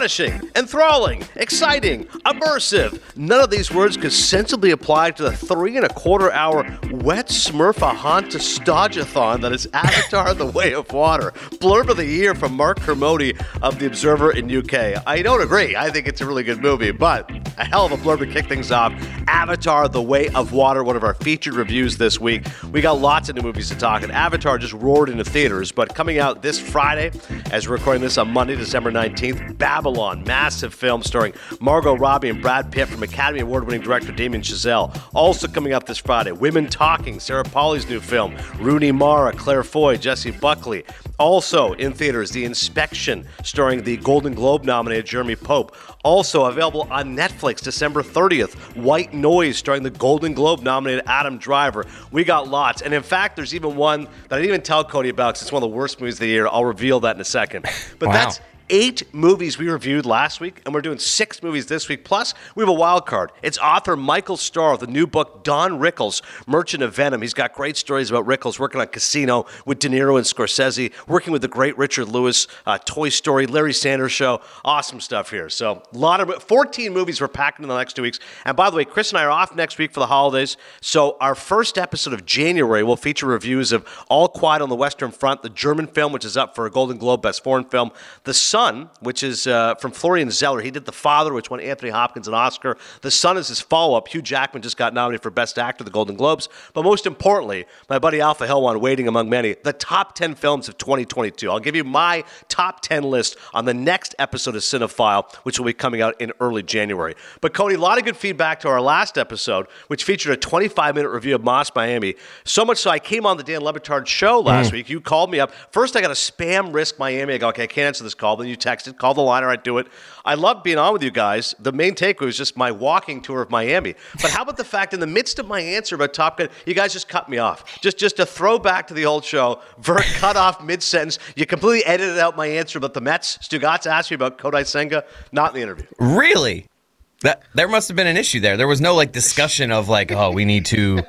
astonishing, enthralling, exciting, immersive. None of these words could sensibly apply to the three and a quarter hour wet smurfahanta stodgeathon that is Avatar The Way of Water. Blurb of the year from Mark Kermode of The Observer in UK. I don't agree. I think it's a really good movie, but a hell of a blurb to kick things off. Avatar The Way of Water, one of our featured reviews this week. We got lots of new movies to talk, and Avatar just roared into theaters, but coming out this Friday, as we're recording this on Monday, December 19th, Babylon, massive film starring Margot Robbie and Brad Pitt from Academy Award winning director Damien Chazelle. Also coming out this Friday, Women Talking, Sarah Polley's new film, Rooney Mara, Claire Foy, Jessie Buckley. Also in theaters, The Inspection, starring the Golden Globe nominated Jeremy Pope. Also available on Netflix December 30th, White Noise, starring the Golden Globe nominated Adam Driver. We got lots. And in fact, there's even one that I didn't even tell Cody about because it's one of the worst movies of the year. I'll reveal that in a second. But Wow. that's eight movies we reviewed last week, and we're doing six movies this week. Plus, we have a wild card. It's author Michael Starr of the new book Don Rickles, Merchant of Venom. He's got great stories about Rickles working on Casino with De Niro and Scorsese, working with the great Richard Lewis, uh, Toy Story, Larry Sanders Show. Awesome stuff here. So, a lot of 14 movies we're packing in the next two weeks. And by the way, Chris and I are off next week for the holidays. So, our first episode of January will feature reviews of All Quiet on the Western Front, the German film, which is up for a Golden Globe Best Foreign Film, The Son, which is uh, from Florian Zeller. He did The Father, which won Anthony Hopkins an Oscar. The Son is his follow up. Hugh Jackman just got nominated for Best Actor at the Golden Globes. But most importantly, my buddy Alpha Hellwan, waiting among many, the top 10 films of 2022. I'll give you my top 10 list on the next episode of Cinephile, which will be coming out in early January. But Cody, a lot of good feedback to our last episode, which featured a 25 minute review of Moss Miami. So much so I came on the Dan Le Batard show last week. You called me up. First, I got a spam risk Miami. I go, okay, I can't answer this call. Then you texted, call the liner, I'd do it. I love being on with you guys. The main takeaway was just my walking tour of Miami. But how about the fact in the midst of my answer about Top Gun, you guys just cut me off. Just just to throw back to the old show, Vert cut off mid sentence. You completely edited out my answer about the Mets. Stugotz asked me about Kodai Senga, not in the interview. Really? That there must have been an issue there. There was no like discussion of like, oh, we need to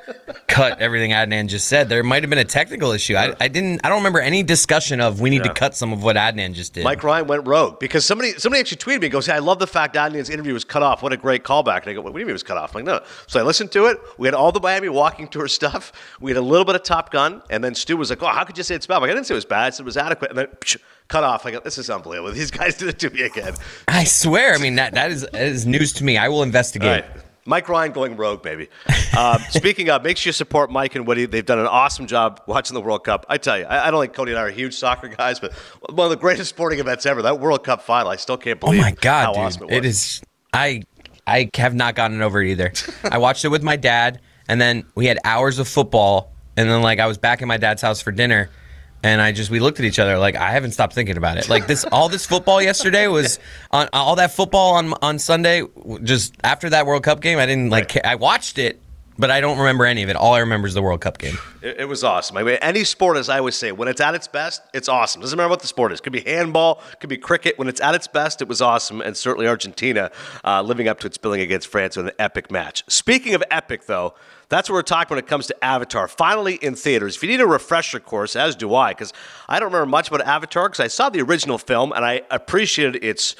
cut everything Adnan just said. There might have been a technical issue. I, I didn't. I don't remember any discussion of we need to cut some of what Adnan just did. Mike Ryan went rogue because somebody somebody actually tweeted me and goes, hey, I love the fact Adnan's interview was cut off. What a great callback. And I go, what do you mean it was cut off? I'm like, no. So I listened to it. We had all the Miami walking tour stuff. We had a little bit of Top Gun. And then Stu was like, oh, how could you say it's bad? I'm like, I didn't say it was bad. I said it was adequate. And then psh, cut off. I go, this is unbelievable. These guys did it to me again. I swear. I mean that that is, that is news to me. I will investigate. Right. Mike Ryan going rogue, baby. Um, speaking of, make sure you support Mike and Woody. They've done an awesome job watching the World Cup. I tell you, I, I don't think Cody and I are huge soccer guys, but one of the greatest sporting events ever. That World Cup final, I still can't believe. Oh my god, how dude! awesome it it is. I I have not gotten over it either. I watched it with my dad, and then we had hours of football, and then like I was back in my dad's house for dinner, and I just we looked at each other like I haven't stopped thinking about it. Like this, all this football yesterday was on all that football on on Sunday. Just after that World Cup game, I didn't like. ca- I watched it, but I don't remember any of it. All I remember is the World Cup game. It, it was awesome. I mean, any sport, as I always say, when it's at its best, it's awesome. Doesn't matter what the sport is. Could be handball, could be cricket. When it's at its best, it was awesome. And certainly Argentina uh, living up to its billing against France with an epic match. Speaking of epic, though, that's what we're talking when it comes to Avatar. Finally in theaters. If you need a refresher course, as do I, because I don't remember much about Avatar because I saw the original film and I appreciated its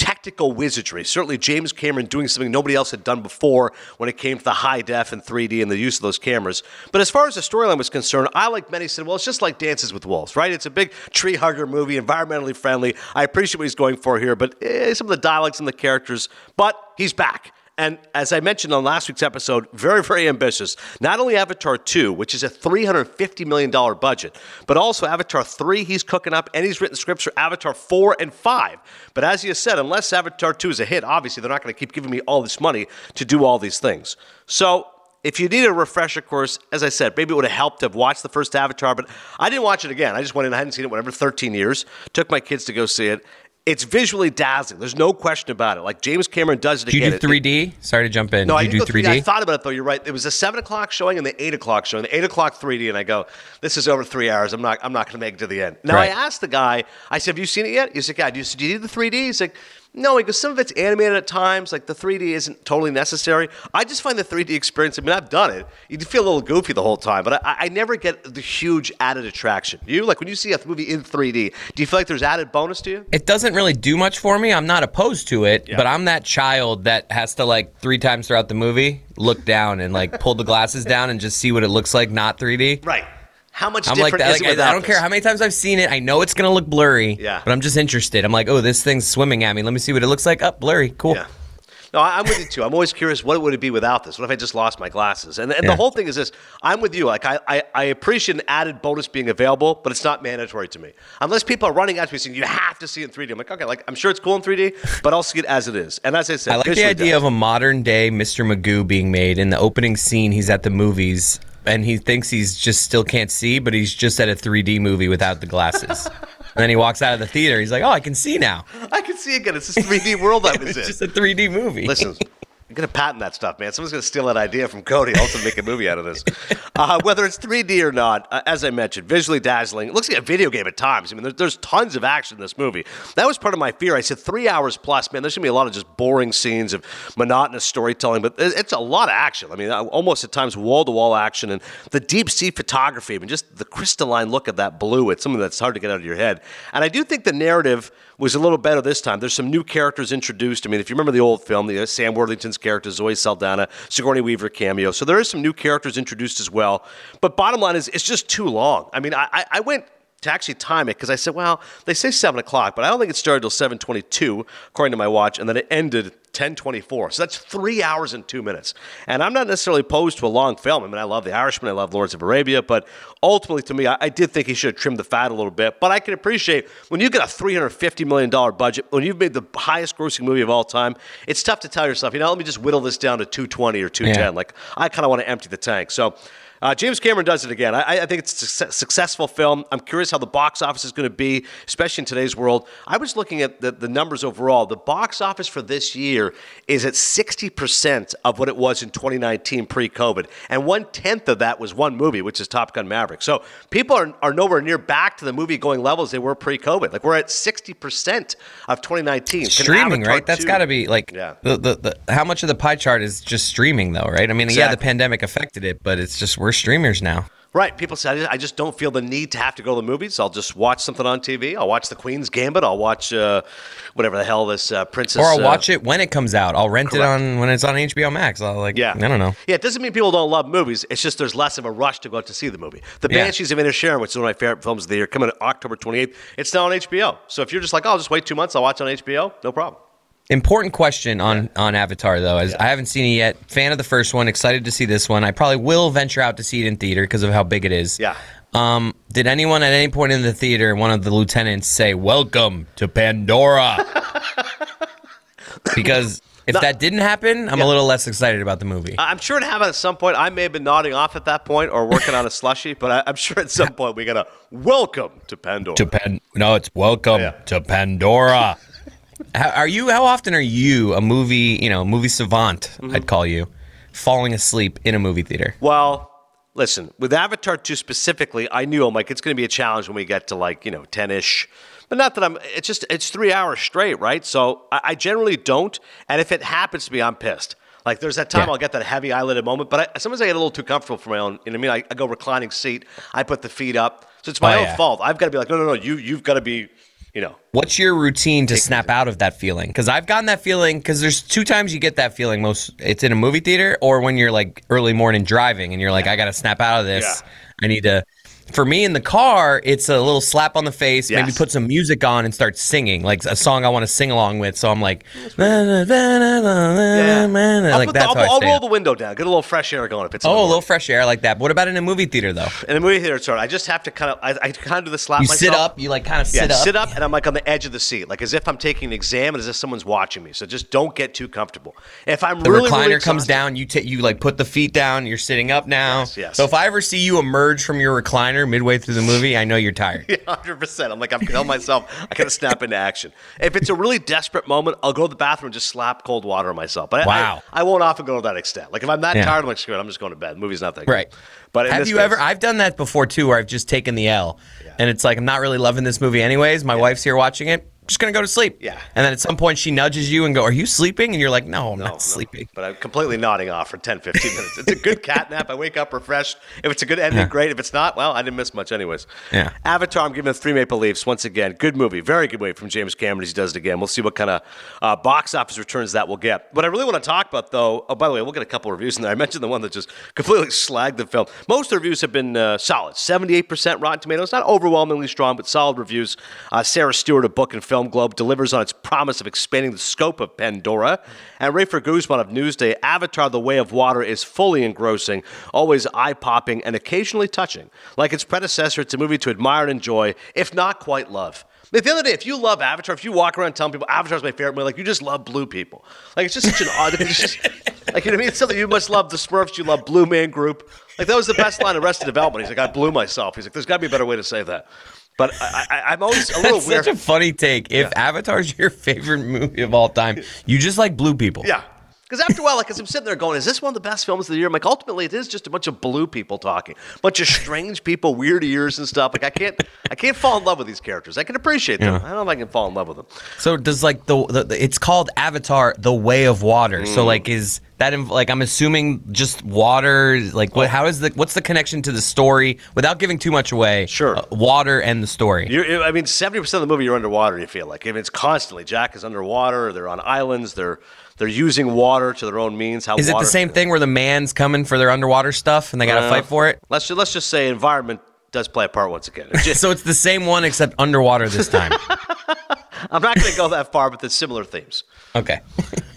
technical wizardry. Certainly, James Cameron doing something nobody else had done before when it came to the high def and 3D and the use of those cameras. But as far as the storyline was concerned, I, like many, said, well, it's just like Dances with Wolves, right? It's a big tree hugger movie, environmentally friendly. I appreciate what he's going for here, but eh, some of the dialogues and the characters, but he's back. And as I mentioned on last week's episode, very, very ambitious. Not only Avatar 2, which is a $350 million budget, but also Avatar 3, he's cooking up, and he's written scripts for Avatar 4 and 5. But as you said, unless Avatar 2 is a hit, obviously they're not going to keep giving me all this money to do all these things. So if you need a refresher course, as I said, maybe it would have helped to have watched the first Avatar, but I didn't watch it again. I just went in, I hadn't seen it whatever 13 years, took my kids to go see it. It's visually dazzling. There's no question about it. Like James Cameron does it Do you do 3D? Sorry to jump in. no, I do didn't do go 3D. 3D? I thought about it though. You're right. It was a seven o'clock showing and the eight o'clock showing. The eight o'clock 3D, and I go, "This is over three hours. I'm not. I'm not going to make it to the end." Now Right. I asked the guy. I said, "Have you seen it yet?" He's like, "Yeah." Do you, do you need the 3D? He's like, No, because some of it's animated at times. Like the 3D isn't totally necessary. I just find the 3D experience. I mean, I've done it. You feel a little goofy the whole time, but I, I never get the huge added attraction. You like when you see a movie in 3D. Do you feel like there's added bonus to you? It doesn't really do much for me. I'm not opposed to it, Yeah. but I'm that child that has to like three times throughout the movie look down and like pull the glasses down and just see what it looks like not 3D. Right. How much I'm like different that. is Like, it I, without I don't care how many times I've seen it. I know it's gonna look blurry. Yeah. But I'm just interested. I'm like, oh, this thing's swimming at me. Let me see what it looks like. Up, blurry. Cool. Yeah. No, I'm with you too. I'm always curious what would it be without this? What if I just lost my glasses? And, and the whole thing is this I'm with you. Like, I, I, I appreciate an added bonus being available, but it's not mandatory to me. Unless people are running at me saying, you have to see it in 3D. I'm like, okay, like, I'm sure it's cool in 3D, but I'll see it as it is. And as I said, I like the idea does. of a modern day Mr. Magoo being made. In the opening scene, he's at the movies and he thinks he's just still can't see, but he's just at a 3D movie without the glasses. and then he walks out of the theater. He's like, oh, I can see now. I can see again. It's this 3D world I was in. It's just a 3D movie. Listen, I'm gonna patent that stuff, man. Someone's gonna steal that idea from Cody. Also, make a movie out of this. Uh, whether it's 3D or not, uh, as I mentioned, visually dazzling. It looks like a video game at times. I mean, there, there's tons of action in this movie. That was part of my fear. I said three hours plus, man. There's gonna be a lot of just boring scenes of monotonous storytelling, but it's a lot of action. I mean, uh, almost at times wall to wall action and the deep sea photography. I mean, just the crystalline look of that blue. It's something that's hard to get out of your head. And I do think the narrative was a little better this time. There's some new characters introduced. I mean, if you remember the old film, the uh, Sam Worthington's character, Zoe Saldana, Sigourney Weaver cameo. So there is some new characters introduced as well. But bottom line is, it's just too long. I mean, I, I, I went to actually time it because I said, well, they say seven o'clock, but I don't think it started till seven twenty-two, according to my watch, and then it ended ten twenty-four. So that's three hours and two minutes. And I'm not necessarily opposed to a long film. I mean, I love The Irishman, I love Lawrence of Arabia, but ultimately, to me, I, I did think he should have trimmed the fat a little bit. But I can appreciate when you get a three hundred fifty million dollar budget, when you've made the highest-grossing movie of all time, it's tough to tell yourself, you know, let me just whittle this down to two twenty or two ten. Yeah. Like I kind of want to empty the tank. So. Uh, James Cameron does it again. I, I think it's a success, successful film. I'm curious how the box office is going to be, especially in today's world. I was looking at the, the numbers overall. The box office for this year is at 60% of what it was in 2019 pre COVID. And one tenth of that was one movie, which is Top Gun Maverick. So people are, are nowhere near back to the movie going levels they were pre COVID. Like we're at 60% of 2019. Can streaming, right? That's got to be like Yeah. the, the, the how much of the pie chart is just streaming though, right? I mean, yeah, the pandemic affected it, but it's just we're streamers now. Right. People say, I just, I just don't feel the need to have to go to the movies. I'll just watch something on TV. I'll watch The Queen's Gambit. I'll watch uh, whatever the hell this uh, Princess. Or I'll uh, watch it when it comes out. I'll rent it on when it's on HBO Max. I'll like, Yeah. I don't know. Yeah, it doesn't mean people don't love movies. It's just there's less of a rush to go out to see the movie. The Yeah. Banshees of Inisherin, which is one of my favorite films of the year, coming October 28th. It's now on HBO. So if you're just like, oh, I'll just wait two months, I'll watch it on HBO, no problem. Important question on on Avatar though, as I haven't seen it yet. Fan of the first one, excited to see this one. I probably will venture out to see it in theater because of how big it is. Yeah. Um, did anyone at any point in the theater, one of the lieutenants, say "Welcome to Pandora"? because if that didn't happen, I'm Yeah. a little less excited about the movie. I'm sure it happened at some point. I may have been nodding off at that point or working on a slushy, but I, I'm sure at some point we got to welcome to Pandora. to Pan. No, it's welcome Yeah. to Pandora. How, are you? How often are you a movie? You know, movie savant. Mm-hmm. I'd call you, falling asleep in a movie theater. Well, listen, with Avatar 2 specifically, I knew I'm like, it's going to be a challenge when we get to like, you know, 10 ish. But not that I'm, it's just, it's three hours straight, right? So I, I generally don't. And if it happens to me, I'm pissed. Like there's that time Yeah. I'll get that heavy eyelided moment, but I, sometimes I get a little too comfortable for my own. You know what I mean? I, I go reclining seat, I put the feet up. So it's my Oh, own yeah. fault. I've got to be like, no, no, no, you, you've got to be, you know, What's your routine to snap out of that feeling? Because I've gotten that feeling. Because there's two times you get that feeling. Most it's in a movie theater or when you're like early morning driving and you're like, I got to snap out of this. Yeah. I need to. For me in the car, it's a little slap on the face. Maybe put some music on and start singing, like a song I want to sing along with. So I'm like, I'll, put the- that's I'll, I I'll roll the window down, get a little fresh air going if it's Oh, a morning. little fresh air like that. What about in a movie theater though? In a movie theater, sorry, I just have to kind of, I, I kind of do the slap You myself. sit up, you like kind of Yeah, sit up. sit up, and I'm like on the edge of the seat, like as if I'm taking an exam and as if someone's watching me. So just don't get too comfortable. If I'm The really, recliner really comes down. You ta- you like put the feet down. You're sitting up now. Yes, yes. So if I ever see you emerge from your recliner midway through the movie, I know you're tired. Yeah, hundred percent. I'm like I'm telling myself I gotta snap into action. If it's a really desperate moment, I'll go to the bathroom and just slap cold water on myself. But Wow. I, I, won't often go to that extent. Like if I'm that Yeah. tired, I'm like screw it. I'm just going to bed. The movie's not that good. Right. But Have you case- ever? I've done that before too, where I've just taken the L, and it's like I'm not really loving this movie anyways. My wife's here watching it. Just gonna go to sleep. Yeah. And then at some point she nudges you and go, "Are you sleeping?" And you're like, "No, I'm No, not no. sleeping." But I'm completely nodding off for 10, 15 minutes. It's a good cat nap. I wake up refreshed. If it's a good ending, Yeah. great. If it's not, well, I didn't miss much anyways. Yeah. Avatar, I'm giving it three Maple leaves. once again. Good movie. Very good movie from James Cameron he does it again. We'll see what kind of uh, box office returns that will get. What I really want to talk about, though, oh, by the way, we'll get a couple reviews in there. I mentioned the one that just completely slagged the film. Most of the reviews have been uh, solid 78% Rotten Tomatoes. Not overwhelmingly strong, but solid reviews. Uh, Sarah Stewart of Book and Film Globe delivers on its promise of expanding the scope of Pandora. And Rafer Guzman of Newsday, Avatar The Way of Water is fully engrossing, always eye popping, and occasionally touching. Like its predecessor, it's a movie to admire and enjoy, if not quite love. Like the other day, if you love Avatar, if you walk around telling people Avatar's my favorite movie, like you just love blue people. Like it's just such an odd. Just like you know what I mean. It's something you must love the Smurfs. You love Blue Man Group. Like that was the best line of Arrested Development. He's like, I blew myself. He's like, there's got to be a better way to say that. But I, I, I'm always a little That's weird. such a funny take. If Avatar's your favorite movie of all time, you just like blue people. Yeah. Because after a while, like, as I'm sitting there going, is this one of the best films of the year? I'm like, ultimately, it is just a bunch of blue people talking, bunch of strange people, weird ears and stuff. Like, I can't, I can't fall in love with these characters. I can appreciate them. Yeah. I don't know if I can fall in love with them. So does like the, the, the- it's called Avatar: The Way of Water. Mm. So like is that inv- like I'm assuming just water? Like what? How is the what's the connection to the story without giving too much away? Sure. uh, water and the story. You're, I mean, 70% of the movie you're underwater. You feel like I mean, it's constantly. Jack is underwater. They're on islands. They're they're using water to their own means. How is it the same thing where the man's coming for their underwater stuff and they got to Uh, fight for it? Let's ju- let's just say environment does play a part once again. It's just- So it's the same one except underwater this time. I'm not going to go that far, but there's similar themes. okay.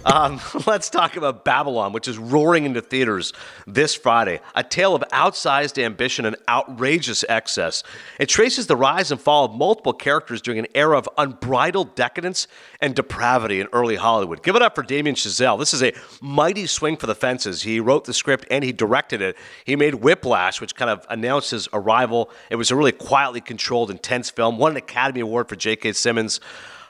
Um, let's talk about Babylon, which is roaring into theaters this Friday. A tale of outsized ambition and outrageous excess. It traces the rise and fall of multiple characters during an era of unbridled decadence and depravity in early Hollywood. Give it up for Damien Chazelle. This is a mighty swing for the fences. He wrote the script and he directed it. He made Whiplash, which kind of announced his arrival. It was a really quietly controlled, intense film. Won an Academy Award for J.K. Simmons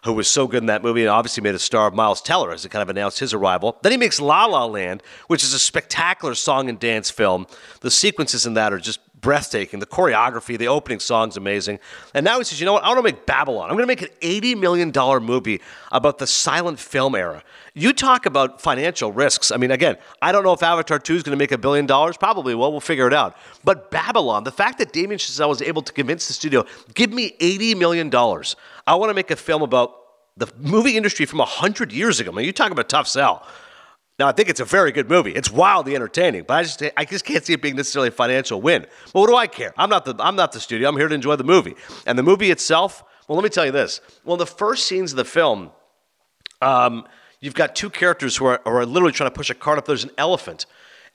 who was so good in that movie and obviously made a star of Miles Teller as it kind of announced his arrival. Then he makes La La Land, which is a spectacular song and dance film. The sequences in that are just breathtaking. The choreography, the opening song's amazing. And now he says, you know what? I want to make Babylon. I'm going to make an $80 million movie about the silent film era. You talk about financial risks. I mean, again, I don't know if Avatar 2 is going to make a billion dollars. Probably will. We'll figure it out. But Babylon, the fact that Damien Chazelle was able to convince the studio, give me $80 million. I want to make a film about the movie industry from 100 years ago. I mean, you talk about a tough sell. Now, I think it's a very good movie. It's wildly entertaining, but I just I just can't see it being necessarily a financial win. But what do I care? I'm not the I'm not the studio. I'm here to enjoy the movie. And the movie itself, well, let me tell you this. Well, the first scenes of the film, um, you've got two characters who are, are literally trying to push a cart up. There's an elephant.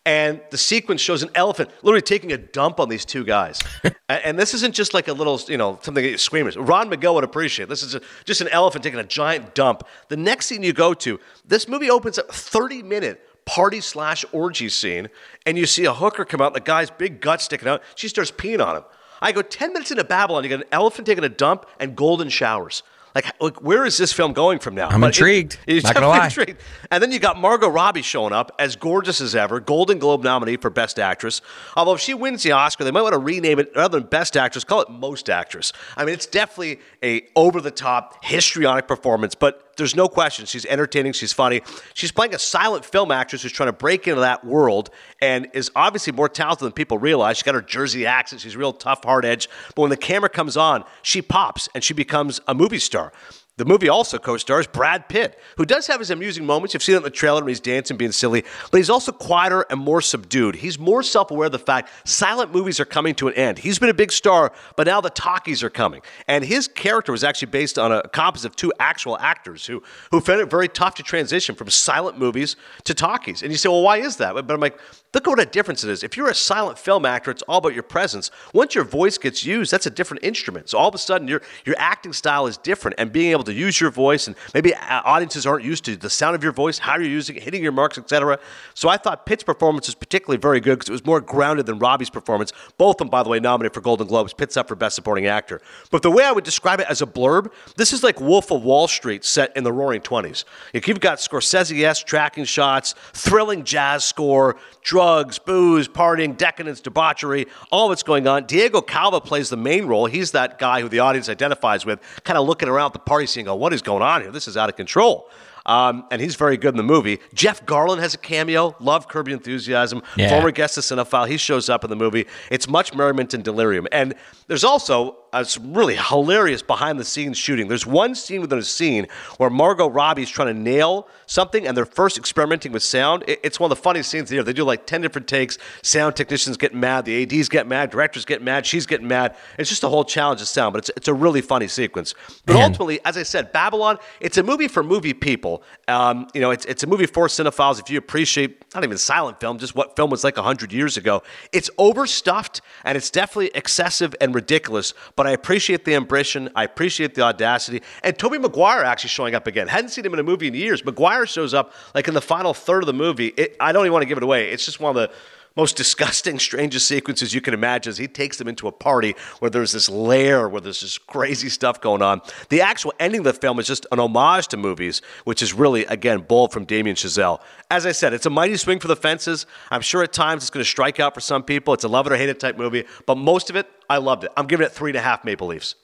And the sequence shows an elephant literally taking a dump on these two guys. and, and this isn't just like a little, you know, something that screamers. Ron Magill would appreciate. This is a, just an elephant taking a giant dump. The next scene you go to, this movie opens up 30 minute party slash orgy scene, and you see a hooker come out, the guy's big gut sticking out. She starts peeing on him. I go 10 minutes into Babylon, you got an elephant taking a dump and golden showers. Like, like where is this film going from now? I'm But intrigued. It, Not gonna lie. intrigued. And then you got Margot Robbie showing up as gorgeous as ever, Golden Globe nominee for Best Actress. Although if she wins the Oscar, they might want to rename it rather than Best Actress, call it Most Actress. I mean, it's definitely a over the top, histrionic performance, but there's no question she's entertaining, she's funny. She's playing a silent film actress who's trying to break into that world and is obviously more talented than people realize. She's got her Jersey accent, she's real tough, hard edge. But when the camera comes on, she pops and she becomes a movie star. The movie also co-stars Brad Pitt, who does have his amusing moments. You've seen it in the trailer when he's dancing, being silly, but he's also quieter and more subdued. He's more self-aware of the fact silent movies are coming to an end. He's been a big star, but now the talkies are coming. And his character was actually based on a composite of two actual actors who, who found it very tough to transition from silent movies to talkies. And you say, well, why is that? But I'm like, look at what a difference it is. If you're a silent film actor, it's all about your presence. Once your voice gets used, that's a different instrument. So all of a sudden, your your acting style is different, and being able to use your voice, and maybe uh, audiences aren't used to the sound of your voice, how you're using it, hitting your marks, etc. So I thought Pitt's performance was particularly very good because it was more grounded than Robbie's performance. Both of them, by the way, nominated for Golden Globes. Pitt's up for Best Supporting Actor. But the way I would describe it as a blurb, this is like Wolf of Wall Street set in the Roaring Twenties. Like you've got Scorsese-esque tracking shots, thrilling jazz score, drugs, booze, partying, decadence, debauchery, all that's going on. Diego Calva plays the main role. He's that guy who the audience identifies with, kind of looking around the party scene and go, what is going on here? This is out of control. Um, and he's very good in the movie. Jeff Garlin has a cameo. Love Curb Your Enthusiasm. Yeah. Former guest of Cinephile. He shows up in the movie. It's much merriment and delirium. And there's also uh, some really hilarious behind the scenes shooting. There's one scene within a scene where Margot Robbie's trying to nail something and they're first experimenting with sound. It- it's one of the funniest scenes here. They do like 10 different takes. Sound technicians get mad. The ADs get mad. Directors get mad. She's getting mad. It's just a whole challenge of sound, but it's, it's a really funny sequence. But Man. ultimately, as I said, Babylon, it's a movie for movie people. Um, you know, it's, it's a movie for cinephiles. If you appreciate not even silent film, just what film was like 100 years ago, it's overstuffed and it's definitely excessive and ridiculous. But I appreciate the ambition. I appreciate the audacity. And Tobey Maguire actually showing up again. Hadn't seen him in a movie in years. Maguire shows up like in the final third of the movie. It, I don't even want to give it away. It's just one of the most disgusting, strangest sequences you can imagine as he takes them into a party where there's this lair, where there's this crazy stuff going on. The actual ending of the film is just an homage to movies, which is really, again, bold from Damien Chazelle. As I said, it's a mighty swing for the fences. I'm sure at times it's going to strike out for some people. It's a love it or hate it type movie, but most of it, I loved it. I'm giving it three and a half Maple Leafs.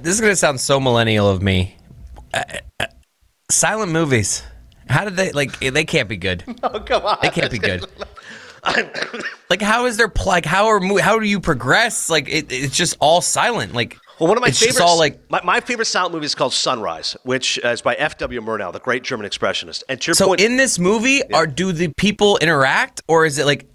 This is gonna sound so millennial of me. Uh, uh, silent movies. How did they like? They can't be good. Oh, come on. They can't be good. like how is there like how are how do you progress? Like it, it's just all silent. Like Well, one of my it's favorites, all like my, my favorite silent movie is called Sunrise, which uh, is by F.W. Murnau, the great German expressionist. And to your so point, in this movie are do the people interact or is it like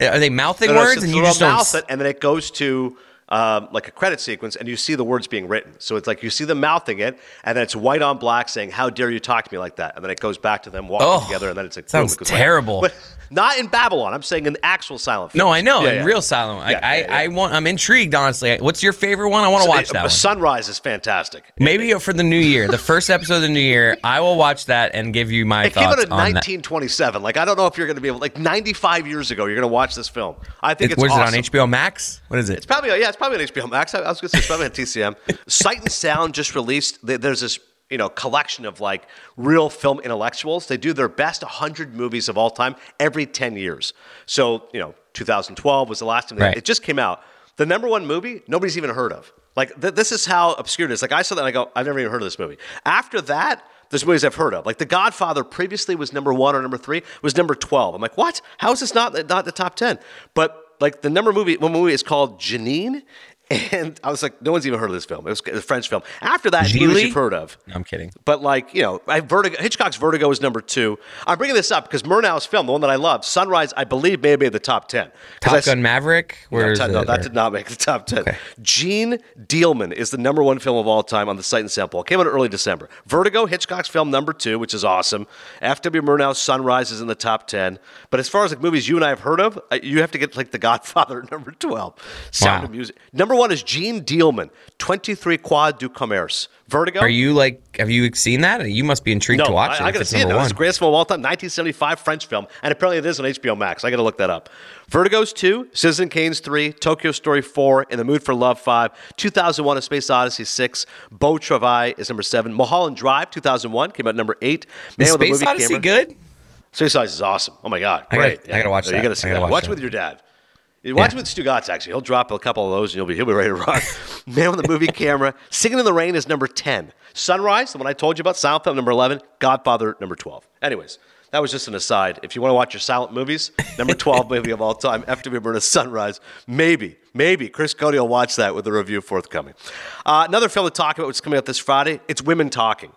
are they mouthing No, no, words so and you just don't mouth it, and then it goes to um, like a credit sequence, and you see the words being written. So it's like you see them mouthing it, and then it's white on black saying, "How dare you talk to me like that?" And then it goes back to them walking Oh, together, and then it's like boom, sounds it goes terrible. But not in Babylon. I'm saying in actual silent. Film. No. I know. Yeah, in yeah. real silent. I, yeah. I want. I'm intrigued. Honestly, what's your favorite one? I want to watch that one. Sunrise is fantastic. Maybe for the new year, the first episode of the new year, I will watch that and give you my It came out in on that. 1927. Like I don't know if you're going to be able. Like 95 years ago, you're going to watch this film. I think It, it's was awesome. it on HBO Max? What is it? It's probably yeah, it's probably on HBO Max. I, I was going to say it's probably on TCM. Sight and Sound just released. There's this you know collection of like real film intellectuals. They do their best 100 movies of all time every 10 years. So you know, 2012 was the last time they, Right. it just came out. The number one movie nobody's even heard of. Like th- this is how obscure it is. Like I saw that and I go, I've never even heard of this movie. After that. There's movies I've heard of. Like The Godfather previously was number one or number three, was number 12. I'm like, what? How is this not, not the top 10? But like the number movie, one movie is called Janine. And I was like, no one's even heard of this film. It was a French film. After that, movies Gigli? you've heard of. No, I'm kidding. But like, you know, I Vertigo, Hitchcock's Vertigo is number two. I'm bringing this up because Murnau's film, the one that I love, Sunrise, I believe may have made the top 10. 'Cause I Top s- Gun Maverick? Where no, no, that did not make the top 10. Jeanne Dielman is the number one film of all time on the Sight and Sample. It came out in early December. Vertigo, Hitchcock's film number two, which is awesome. F.W. Murnau's Sunrise is in the top 10. But as far as like movies you and I have heard of, you have to get like The Godfather number 12. Sound Wow. of Music. Number one is Jeanne Dielman, 23 Quad du Commerce. Vertigo. Are you like? Have you seen that? You must be intrigued No, to watch I, it. I gotta it's see it. number now. one. It's the greatest film of all time, 1975 French film, and apparently it is on HBO Max. I got to look that up. Vertigo's two, Citizen Kane's three, Tokyo Story four, In the Mood for Love five, 2001: A Space Odyssey six, Beau Travail is number seven, Mulholland Drive 2001 came out number eight. Man Is Space Odyssey camera. good? Space Odyssey is awesome. Oh my god, I great! I gotta watch You that. got to see that. watch Watch with your dad. You Watch Yeah. it with Stugotz, actually. He'll drop a couple of those and you'll be, he'll be ready to rock. Man with the movie camera. Singing in the Rain is number 10. Sunrise, the one I told you about, silent film number 11. Godfather, number 12. Anyways, that was just an aside. If you want to watch your silent movies, number 12 movie of all time, FW Murnau Sunrise. Maybe, maybe Chris Cody will watch that with a review forthcoming. Uh, another film to talk about, which is coming out this Friday, it's Women Talking.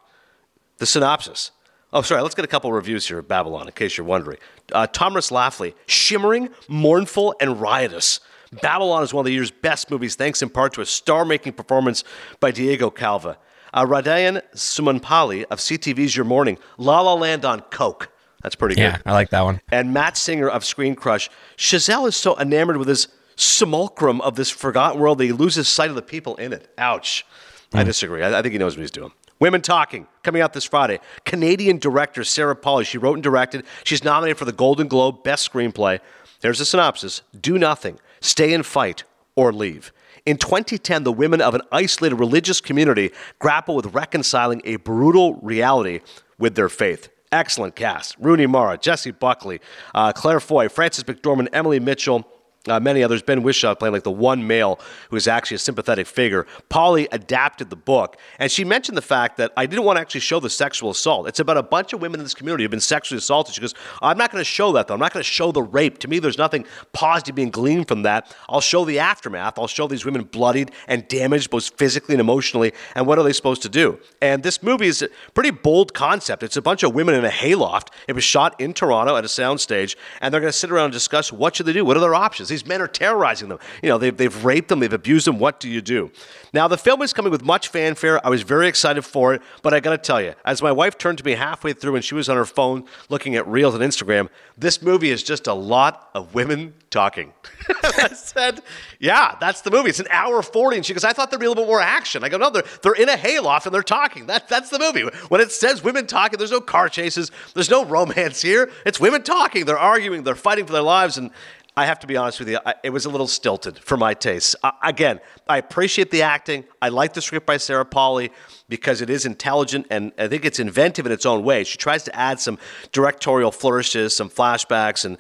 The synopsis. Oh, sorry. Let's get a couple of reviews here of Babylon, in case you're wondering. Uh, Tomris Laffly, shimmering, mournful, and riotous. Babylon is one of the year's best movies, thanks in part to a star-making performance by Diego Calva. Uh, Radheyan Simonpillai of CTV's Your Morning, La La Land on Coke. That's pretty Yeah, good. Yeah, I like that one. And Matt Singer of Screen Crush. Chazelle is so enamored with his simulacrum of this forgotten world that he loses sight of the people in it. Ouch. I disagree. I, I think he knows what he's doing. Women Talking, coming out this Friday. Canadian director Sarah Polley. She wrote and directed. She's nominated for the Golden Globe Best Screenplay. There's a synopsis Do nothing, stay and fight, or leave. In 2010, the women of an isolated religious community grapple with reconciling a brutal reality with their faith. Excellent cast. Rooney Mara, Jessie Buckley, uh, Claire Foy, Frances McDormand, Emily Mitchell. Uh, many others. Ben Whishaw playing like the one male who is actually a sympathetic figure. Polley adapted the book, and she mentioned the fact that I didn't want to actually show the sexual assault. It's about a bunch of women in this community who've been sexually assaulted. She goes, I'm not going to show that though. I'm not going to show the rape. To me, there's nothing positive being gleaned from that. I'll show the aftermath. I'll show these women bloodied and damaged both physically and emotionally. And what are they supposed to do? And this movie is a pretty bold concept. It's a bunch of women in a hayloft. It was shot in Toronto at a soundstage, and they're going to sit around and discuss what should they do. What are their options? These men are terrorizing them. You know, they've, they've raped them, they've abused them. What do you do? Now, the film is coming with much fanfare. I was very excited for it, but I got to tell you, as my wife turned to me halfway through and she was on her phone looking at reels on Instagram, this movie is just a lot of women talking. I said, Yeah, that's the movie. It's an hour 40. And she goes, I thought there'd be a little bit more action. I go, No, they're, they're in a hayloft and they're talking. That, that's the movie. When it says women talking, there's no car chases, there's no romance here. It's women talking. They're arguing, they're fighting for their lives. And I have to be honest with you, I, it was a little stilted for my taste. Again, I appreciate the acting. I like the script by Sarah Polley because it is intelligent and I think it's inventive in its own way. She tries to add some directorial flourishes, some flashbacks, and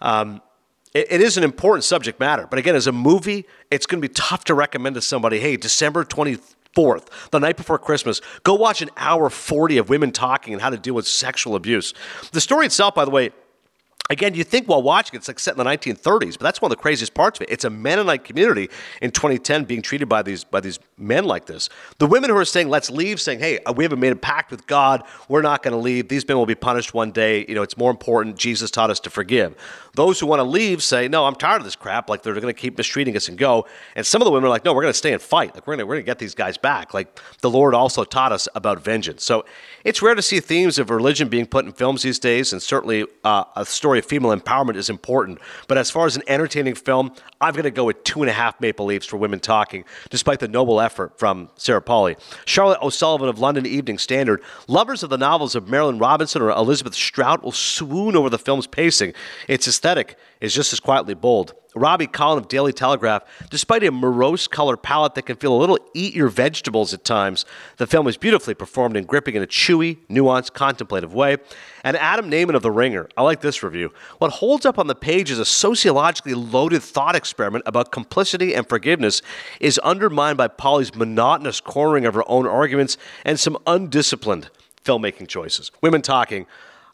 um, it, it is an important subject matter. But again, as a movie, it's going to be tough to recommend to somebody, hey, December 24th, the night before Christmas, go watch an hour 40 of women talking and how to deal with sexual abuse. The story itself, by the way, Again, you think while watching it's like set in the 1930s, but that's one of the craziest parts of it. It's a Mennonite community in 2010 being treated by these by these men like this. The women who are saying "Let's leave," saying "Hey, we haven't made a pact with God. We're not going to leave. These men will be punished one day. You know, it's more important. Jesus taught us to forgive." Those who want to leave say, "No, I'm tired of this crap. Like they're going to keep mistreating us and go." And some of the women are like, "No, we're going to stay and fight. Like we're going to we're to get these guys back. Like the Lord also taught us about vengeance." So it's rare to see themes of religion being put in films these days, and certainly uh, a story of female empowerment is important. But as far as an entertaining film, I'm going to go with two and a half Maple Leafs for women talking, despite the noble effort from Sarah Polley. Charlotte O'Sullivan of London Evening Standard. Lovers of the novels of Marilynne Robinson or Elizabeth Strout will swoon over the film's pacing. Its aesthetic is just as quietly bold. Robbie Collin of Daily Telegraph, despite a morose color palette that can feel a little eat your vegetables at times, the film is beautifully performed and gripping in a chewy, nuanced, contemplative way. And Adam Nayman of The Ringer, I like this review. What holds up on the page is a sociologically loaded thought experiment about complicity and forgiveness is undermined by Polley's monotonous cornering of her own arguments and some undisciplined filmmaking choices. Women talking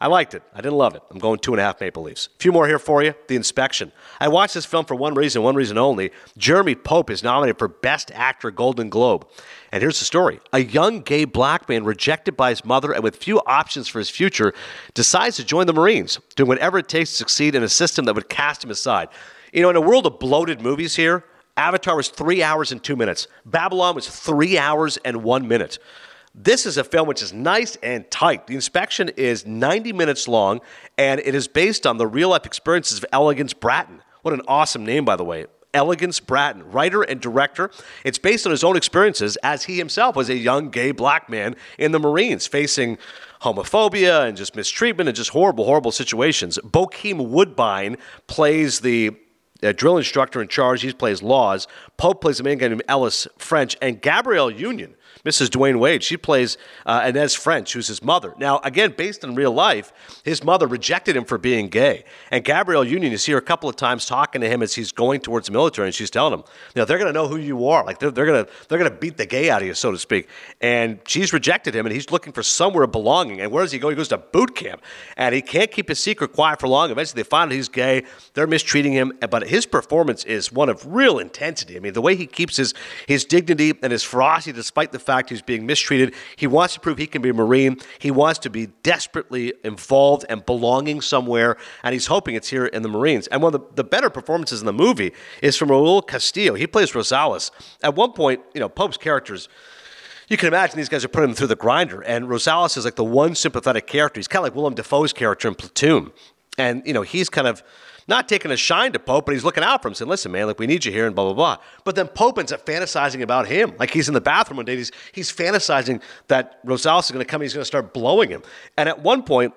I liked it. I didn't love it. I'm going two and a half Maple Leafs. A few more here for you. The Inspection. I watched this film for one reason, one reason only. Jeremy Pope is nominated for Best Actor Golden Globe. And here's the story a young gay black man rejected by his mother and with few options for his future decides to join the Marines, doing whatever it takes to succeed in a system that would cast him aside. You know, in a world of bloated movies here, Avatar was three hours and two minutes. Babylon was three hours and one minute. This is a film which is nice and tight. The inspection is 90 minutes long, and it is based on the real life experiences of Elegance Bratton. What an awesome name, by the way. Elegance Bratton, writer and director. It's based on his own experiences as he himself was a young gay black man in the Marines facing homophobia and just mistreatment and just horrible, horrible situations. Bokeem Woodbine plays the uh, drill instructor in charge. He plays Laws. Pope plays a man named Ellis French. And Gabrielle Union Mrs. Dwyane Wade. She plays uh, Inez French, who's his mother. Now, again, based on real life, his mother rejected him for being gay. And Gabrielle Union, you see her a couple of times talking to him as he's going towards the military, and she's telling him, you know, they're going to know who you are. Like they're, they're going to they're going to beat the gay out of you, so to speak. And she's rejected him, and he's looking for somewhere of belonging. And where does he go? He goes to boot camp, and he can't keep his secret quiet for long. Eventually, they find he's gay. They're mistreating him, but his performance is one of real intensity. I mean, the way he keeps his his dignity and his ferocity, despite the fact he's being mistreated. He wants to prove he can be a Marine. He wants to be desperately involved and belonging somewhere, and he's hoping it's here in the Marines. And one of the, the better performances in the movie is from Raul Castillo. He plays Rosales. At one point, you know, Pope's characters you can imagine these guys are putting him through the grinder. And Rosales is like the one sympathetic character. He's kind of like Willem Dafoe's character in Platoon. And, you know, he's kind of not taking a shine to Pope, but he's looking out for him, saying, listen, man, like we need you here and blah, blah, blah. But then Pope ends up fantasizing about him. Like he's in the bathroom one day, he's, he's fantasizing that Rosales is going to come, he's going to start blowing him. And at one point,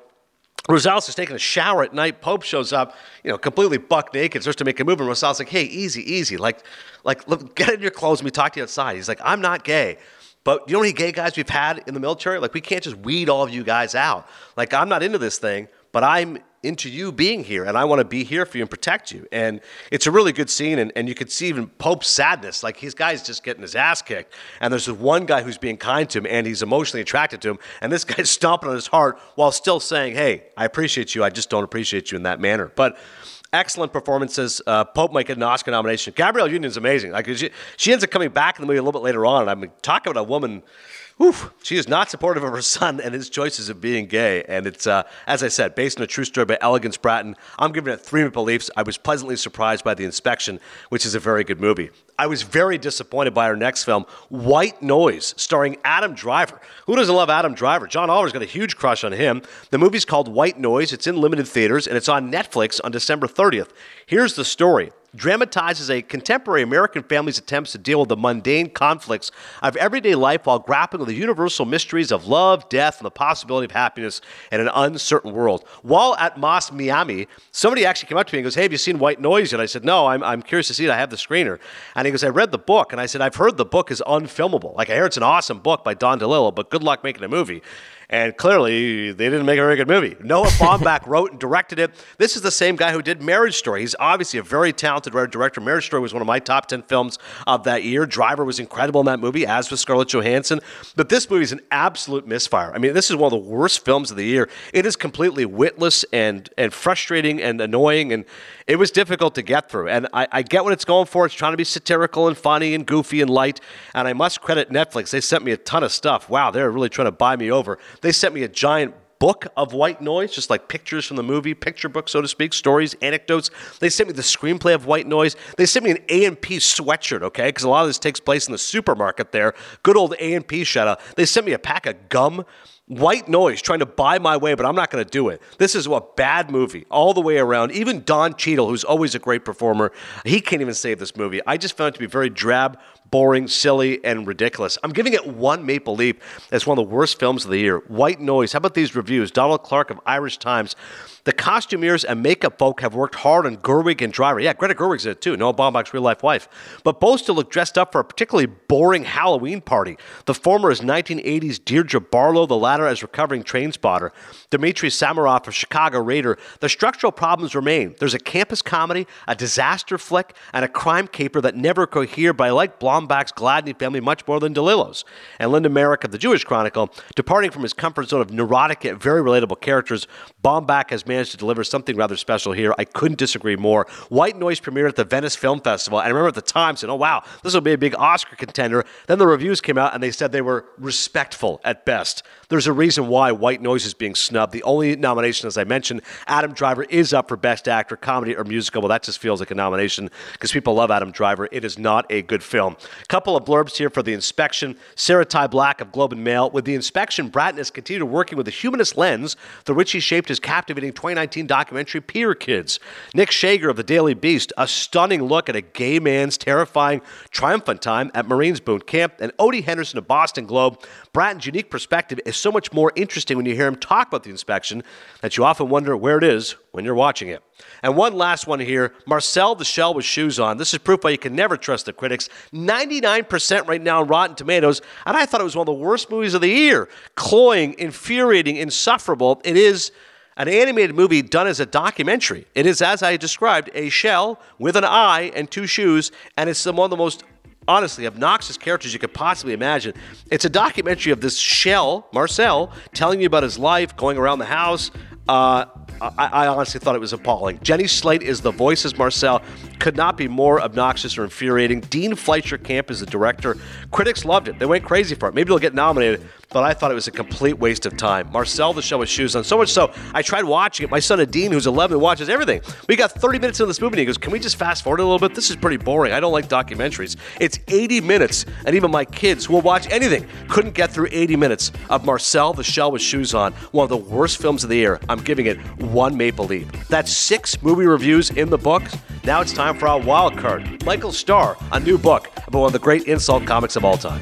Rosales is taking a shower at night. Pope shows up, you know, completely buck naked, starts to make a move, and Rosales like, "Hey, easy, easy, like, like, look, get in your clothes. Let me talk to you outside." He's like, "I'm not gay." But you know how many gay guys we've had in the military? Like, we can't just weed all of you guys out. Like, I'm not into this thing, but I'm into you being here and I want to be here for you and protect you. And it's a really good scene. And, and you could see even Pope's sadness. Like his guy's just getting his ass kicked. And there's this one guy who's being kind to him and he's emotionally attracted to him. And this guy's stomping on his heart while still saying, Hey, I appreciate you. I just don't appreciate you in that manner. But excellent performances. Uh, Pope might get an Oscar nomination. Gabrielle Union is amazing. Like she, she ends up coming back in the movie a little bit later on. And I'm talking about a woman Oof, she is not supportive of her son and his choices of being gay. And it's, uh, as I said, based on a true story by Elegance Bratton. I'm giving it three maple leafs. I was pleasantly surprised by The Inspection, which is a very good movie. I was very disappointed by her next film, White Noise, starring Adam Driver. Who doesn't love Adam Driver? John Oliver's got a huge crush on him. The movie's called White Noise. It's in limited theaters and it's on Netflix on December 30th. Here's the story dramatizes a contemporary American family's attempts to deal with the mundane conflicts of everyday life while grappling with the universal mysteries of love, death, and the possibility of happiness in an uncertain world. While at Moss Miami, somebody actually came up to me and goes, Hey, have you seen White Noise yet? I said, No, I'm, I'm curious to see it. I have the screener. And he goes, I read the book. And I said, I've heard the book is unfilmable. Like, I hear it's an awesome book by Don DeLillo, but good luck making a movie. And clearly, they didn't make a very good movie. Noah Baumbach wrote and directed it. This is the same guy who did Marriage Story. He's obviously a very talented writer director. Marriage Story was one of my top 10 films of that year. Driver was incredible in that movie, as was Scarlett Johansson. But this movie is an absolute misfire. I mean, this is one of the worst films of the year. It is completely witless and, and frustrating and annoying, and it was difficult to get through. And I, I get what it's going for. It's trying to be satirical and funny and goofy and light. And I must credit Netflix. They sent me a ton of stuff. Wow, they're really trying to buy me over. They sent me a giant book of white noise, just like pictures from the movie, picture book, so to speak, stories, anecdotes. They sent me the screenplay of White Noise. They sent me an A&P sweatshirt, okay? Because a lot of this takes place in the supermarket there. Good old A&P shout out. They sent me a pack of gum. White noise trying to buy my way, but I'm not going to do it. This is a bad movie all the way around. Even Don Cheadle, who's always a great performer, he can't even save this movie. I just found it to be very drab, boring, silly, and ridiculous. I'm giving it one Maple Leaf as one of the worst films of the year. White Noise. How about these reviews? Donald Clarke of Irish Times. The costumiers and makeup folk have worked hard on Gerwig and Driver. Yeah, Greta Gerwig's in it too, Noah Baumbach's real life wife. But both still look dressed up for a particularly boring Halloween party. The former is 1980s Deirdre Barlow, the latter as recovering train spotter. Dmitry Samarov of Chicago Reader. The structural problems remain. There's a campus comedy, a disaster flick, and a crime caper that never cohere, but I like Baumbach's Gladney family much more than DeLillo's. And Linda Marric of the Jewish Chronicle, departing from his comfort zone of neurotic yet very relatable characters, Baumbach has managed to deliver something rather special here. I couldn't disagree more. White Noise premiered at the Venice Film Festival, and I remember at the time saying, "Oh wow, this will be a big Oscar contender." Then the reviews came out, and they said they were respectful at best. There's a reason why White Noise is being snubbed. The only nomination, as I mentioned, Adam Driver is up for Best Actor, Comedy or Musical. Well, that just feels like a nomination because people love Adam Driver. It is not a good film. Couple of blurbs here for the inspection. Sarah-Tai Black of Globe and Mail. With the inspection, Bratton has continued working with the humanist lens through which he shaped his captivating 2019 documentary Pier Kids. Nick Schager of the Daily Beast, a stunning look at a gay man's terrifying, triumphant time at Marines Boot Camp, and Odie Henderson of Boston Globe. Bratton's unique perspective is so much more interesting when you hear him talk about the inspection that you often wonder where it is when you're watching it. And one last one here Marcel the Shell with shoes on. This is proof why you can never trust the critics. 99% right now on Rotten Tomatoes, and I thought it was one of the worst movies of the year. Cloying, infuriating, insufferable. It is an animated movie done as a documentary. It is, as I described, a shell with an eye and two shoes, and it's one of the most honestly obnoxious characters you could possibly imagine. It's a documentary of this shell, Marcel, telling you about his life, going around the house. Uh, I, I, honestly thought it was appalling. Jenny Slate is the voice as Marcel. Could not be more obnoxious or infuriating. Dean Fleischer Camp is the director. Critics loved it. They went crazy for it. Maybe it'll get nominated, but I thought it was a complete waste of time. Marcel, the show with shoes on. So much so, I tried watching it. My son Dean, who's 11, watches everything. We got 30 minutes into this movie, and he goes, Can we just fast forward a little bit? This is pretty boring. I don't like documentaries. It's 80 minutes, and even my kids who will watch anything couldn't get through 80 minutes of Marcel, the shell with shoes on. One of the worst films of the year. I'm giving it one Maple Leaf. That's six movie reviews in the book. Now it's time for our wild card. Michael Starr, a new book about one of the great insult comics of all time.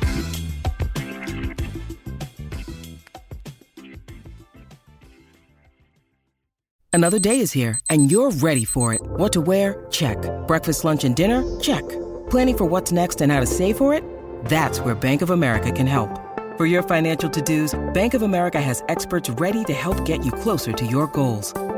Another day is here, and you're ready for it. What to wear? Check. Breakfast, lunch, and dinner? Check. Planning for what's next and how to save for it? That's where Bank of America can help. For your financial to-dos, Bank of America has experts ready to help get you closer to your goals.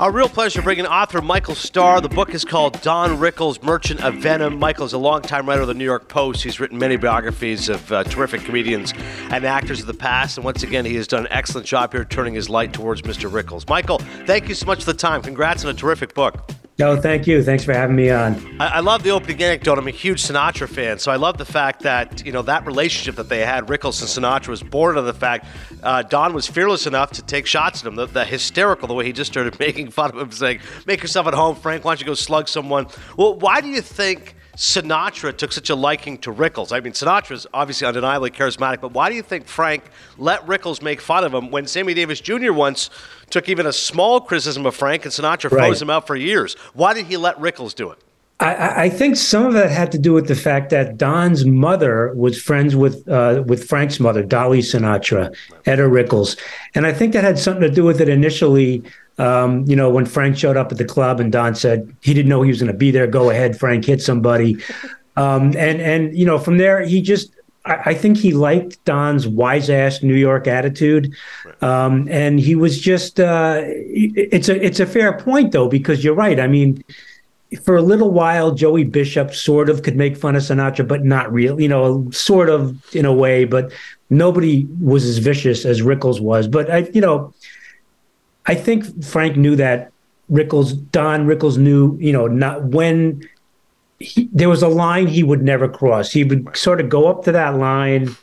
A real pleasure bringing author Michael Starr. The book is called Don Rickles, Merchant of Venom. Michael is a longtime writer of the New York Post. He's written many biographies of uh, terrific comedians and actors of the past. And once again, he has done an excellent job here turning his light towards Mr. Rickles. Michael, thank you so much for the time. Congrats on a terrific book. No, thank you. Thanks for having me on. I, I, love the opening anecdote. I'm a huge Sinatra fan, so I love the fact that you know that relationship that they had, Rickles and Sinatra, was born of the fact uh, Don was fearless enough to take shots at him. The, the, hysterical, the way he just started making fun of him, saying, "Make yourself at home, Frank. Why don't you go slug someone?" Well, why do you think? Sinatra took such a liking to Rickles. I mean, Sinatra's obviously undeniably charismatic, but why do you think Frank let Rickles make fun of him when Sammy Davis Jr. once took even a small criticism of Frank and Sinatra right. froze him out for years? Why did he let Rickles do it? I, I, think some of that had to do with the fact that Don's mother was friends with uh, with Frank's mother, Dolly Sinatra, Etta Rickles, and I think that had something to do with it initially. Um, you know, when Frank showed up at the club and Don said he didn't know he was going to be there. Go ahead, Frank, hit somebody. Um, and and you know, from there he just I, I think he liked Don's wise ass New York attitude, um, and he was just. Uh, it's a it's a fair point though because you're right. I mean for a little while, Joey Bishop sort of could make fun of Sinatra, but not really, you know, sort of in a way, but nobody was as vicious as Rickles was. But I, you know, I think Frank knew that Rickles, Don Rickles knew, you know, not when he, there was a line he would never cross. He would sort of go up to that line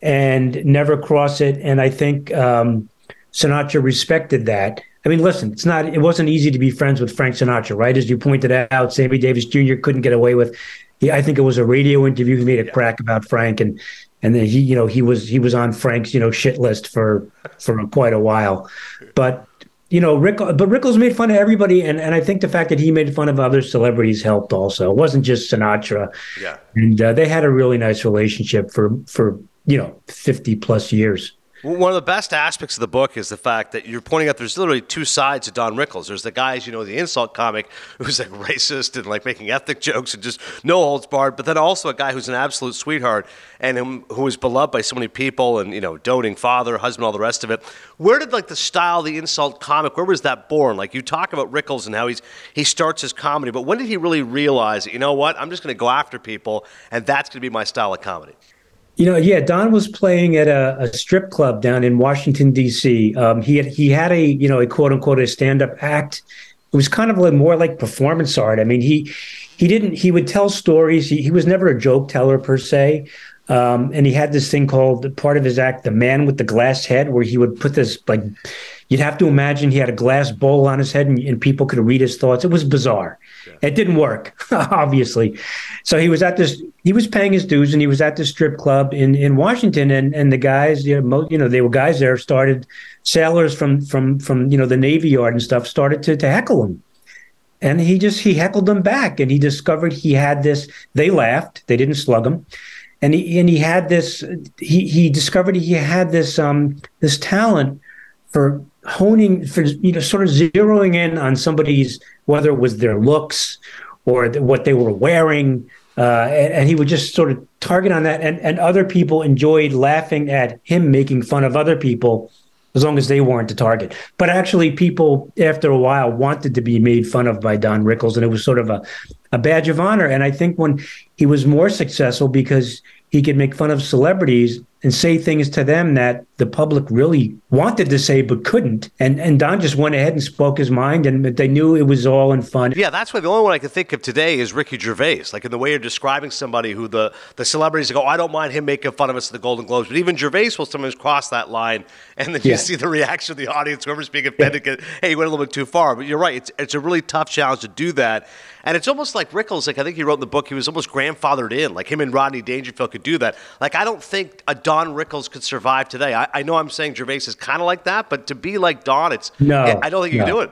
and never cross it. And I think um, Sinatra respected that. I mean, listen, it's not. It wasn't easy to be friends with Frank Sinatra, right? As you pointed out, Sammy Davis Jr. couldn't get away with. He, I think it was a radio interview. He made a crack about Frank, and and then he, you know, he was he was on Frank's, you know, shit list for for quite a while. But you know, Rick, but Rickles made fun of everybody, and, and I think the fact that he made fun of other celebrities helped also. It wasn't just Sinatra. Yeah, and uh, they had a really nice relationship for for you know fifty plus years. One of the best aspects of the book is the fact that you're pointing out there's literally two sides to Don Rickles. There's the guys, you know, the insult comic who's like racist and like making ethnic jokes and just no holds barred, but then also a guy who's an absolute sweetheart and who, is beloved by so many people and, you know, doting father, husband, all the rest of it. Where did like the style, the insult comic, where was that born? Like you talk about Rickles and how he's he starts his comedy, but when did he really realize, you know what, I'm just going to go after people and that's going to be my style of comedy? You know, yeah, Don was playing at a, a strip club down in Washington D.C. Um, he had he had a you know a quote unquote a stand up act. It was kind of like more like performance art. I mean, he he didn't he would tell stories. He, he was never a joke teller per se. Um, and he had this thing called part of his act, the man with the glass head, where he would put this like you'd have to imagine he had a glass bowl on his head and, and people could read his thoughts. It was bizarre. Yeah. It didn't work, obviously. So he was at this. He was paying his dues, and he was at this strip club in in Washington, and and the guys, you know, you know, they were guys there. Started sailors from from from you know the Navy Yard and stuff started to to heckle him and he just he heckled them back and he discovered he had this they laughed they didn't slug him and he and he had this he he discovered he had this um this talent for honing for you know sort of zeroing in on somebody's whether it was their looks or what they were wearing uh, and, and, he would just sort of target on that. And, and other people enjoyed laughing at him making fun of other people as long as they weren't the target. But actually people after a while wanted to be made fun of by don rickles and it was sort of a, a badge of honor. And i think when he was more successful because he could make fun of celebrities and say things to them that the public really wanted to say but couldn't. And and Don just went ahead and spoke his mind, and they knew it was all in fun. Yeah, that's why the only one I can think of today is Ricky Gervais. Like in the way you're describing somebody who the the celebrities go, I don't mind him making fun of us at the Golden Globes, but even Gervais will sometimes cross that line, and then you yeah. see the reaction of the audience, whoever's being offended, yeah. hey, you went a little bit too far. But you're right; it's it's a really tough challenge to do that. And it's almost like Rickles, like I think he wrote in the book, he was almost grandfathered in. Like him and Rodney Dangerfield could do that. Like I don't think a Don Rickles could survive today. I, I know I'm saying Gervais is kind of like that, but to be like Don, it's no, I don't think you no. can do it.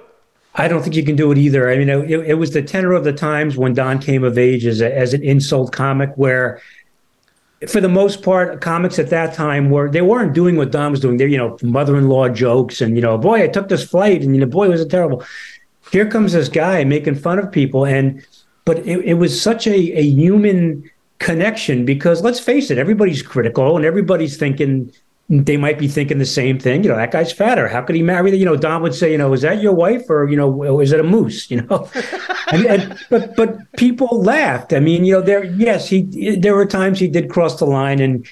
I don't think you can do it either. I mean, it, it was the tenor of the times when Don came of age as, a, as an insult comic, where for the most part, comics at that time were they weren't doing what Don was doing. They're you know mother-in-law jokes and you know boy I took this flight and you know boy was it terrible here comes this guy making fun of people and but it, it was such a, a human connection because let's face it everybody's critical and everybody's thinking they might be thinking the same thing. You know, that guy's fatter. How could he marry? You know, Don would say, you know, is that your wife or you know, is it a moose? You know, and, and, but but people laughed. I mean, you know, there yes, he there were times he did cross the line, and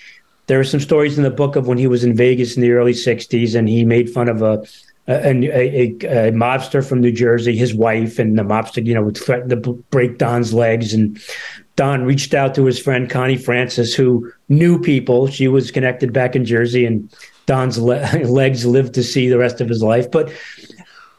there are some stories in the book of when he was in Vegas in the early '60s, and he made fun of a a, a, a, mobster from New Jersey, his wife, and the mobster, you know, would threaten to break Don's legs. And Don reached out to his friend Connie Francis, who knew people. She was connected back in Jersey, and Don's le- legs lived to see the rest of his life. But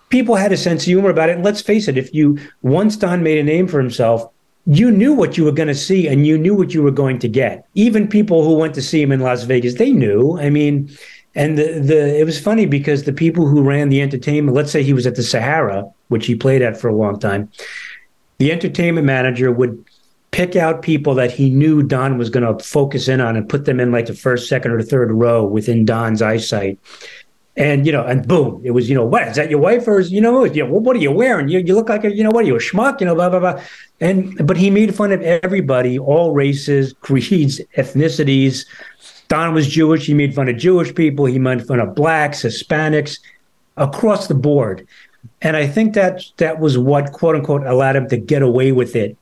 people had a sense of humor about it. And let's face it, if you once Don made a name for himself, you knew what you were going to see and you knew what you were going to get. Even people who went to see him in Las Vegas, they knew. I mean, and the, the it was funny because the people who ran the entertainment, let's say he was at the Sahara, which he played at for a long time, the entertainment manager would pick out people that he knew Don was going to focus in on and put them in like the first, second, or third row within Don's eyesight. And you know, and boom, it was you know, what is that your wife or is, you know, what are you wearing? You, you look like a you know what are you a schmuck? You know, blah blah blah. And but he made fun of everybody, all races, creeds, ethnicities, Don was Jewish. He made fun of Jewish people. He made fun of blacks, Hispanics, across the board. And I think that that was what quote unquote allowed him to get away with it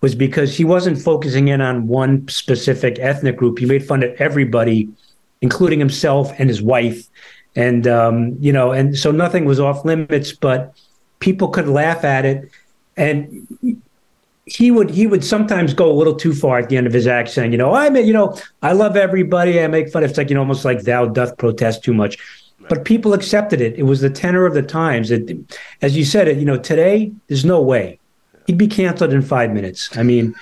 was because he wasn't focusing in on one specific ethnic group. He made fun of everybody, including himself and his wife. And um, you know, and so nothing was off limits, but people could laugh at it. And he would he would sometimes go a little too far at the end of his act, saying, you know, I mean, you know, I love everybody. I make fun. Of it's like you know, almost like thou doth protest too much. But people accepted it. It was the tenor of the times. It, as you said, it. You know, today there's no way he'd be canceled in five minutes. I mean,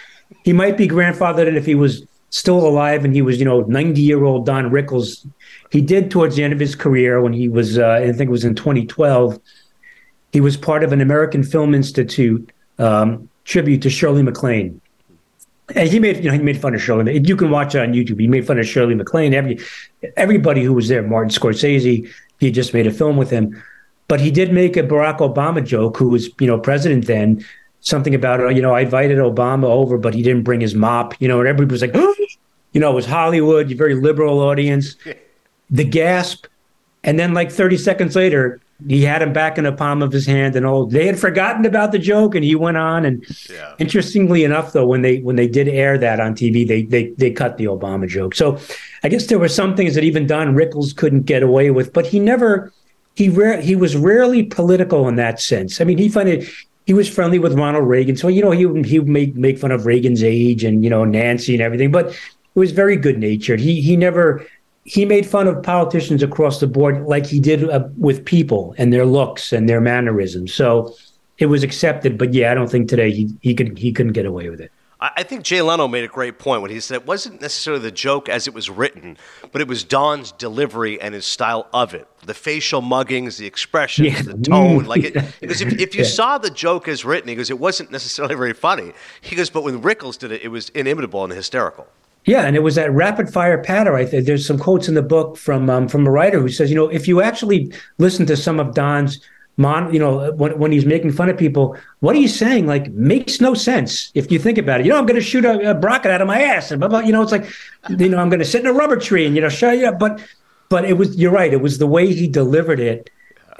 he might be grandfathered in if he was still alive and he was, you know, 90 year old Don Rickles. He did towards the end of his career when he was, uh, I think it was in 2012. He was part of an American Film Institute um, tribute to Shirley MacLaine. And he made, you know, he made fun of Shirley. You can watch it on YouTube. He made fun of Shirley MacLaine. Every, everybody who was there, Martin Scorsese, he just made a film with him. But he did make a Barack Obama joke, who was, you know, president then. Something about, uh, you know, I invited Obama over, but he didn't bring his mop. You know, and everybody was like, you know, it was Hollywood, a very liberal audience. The gasp, and then like 30 seconds later, he had him back in the palm of his hand and all they had forgotten about the joke and he went on and yeah. interestingly enough though when they when they did air that on tv they they they cut the obama joke so i guess there were some things that even don rickles couldn't get away with but he never he rare he was rarely political in that sense i mean he found it he was friendly with ronald reagan so you know he he would make make fun of reagan's age and you know nancy and everything but he was very good natured he he never he made fun of politicians across the board like he did uh, with people and their looks and their mannerisms. So it was accepted. But yeah, I don't think today he, he could he couldn't get away with it. I think Jay Leno made a great point when he said it wasn't necessarily the joke as it was written, but it was Don's delivery and his style of it. The facial muggings, the expressions, yeah. the tone. Like it, because if, if you yeah. saw the joke as written, he goes, it wasn't necessarily very funny. He goes, but when Rickles did it, it was inimitable and hysterical. Yeah, and it was that rapid fire patter. I think there's some quotes in the book from um, from a writer who says, you know, if you actually listen to some of Don's mon, you know, when, when he's making fun of people, what he's saying like makes no sense if you think about it. You know, I'm going to shoot a, a, rocket out of my ass, and blah, blah, you know, it's like, you know, I'm going to sit in a rubber tree and you know, show you. But but it was you're right. It was the way he delivered it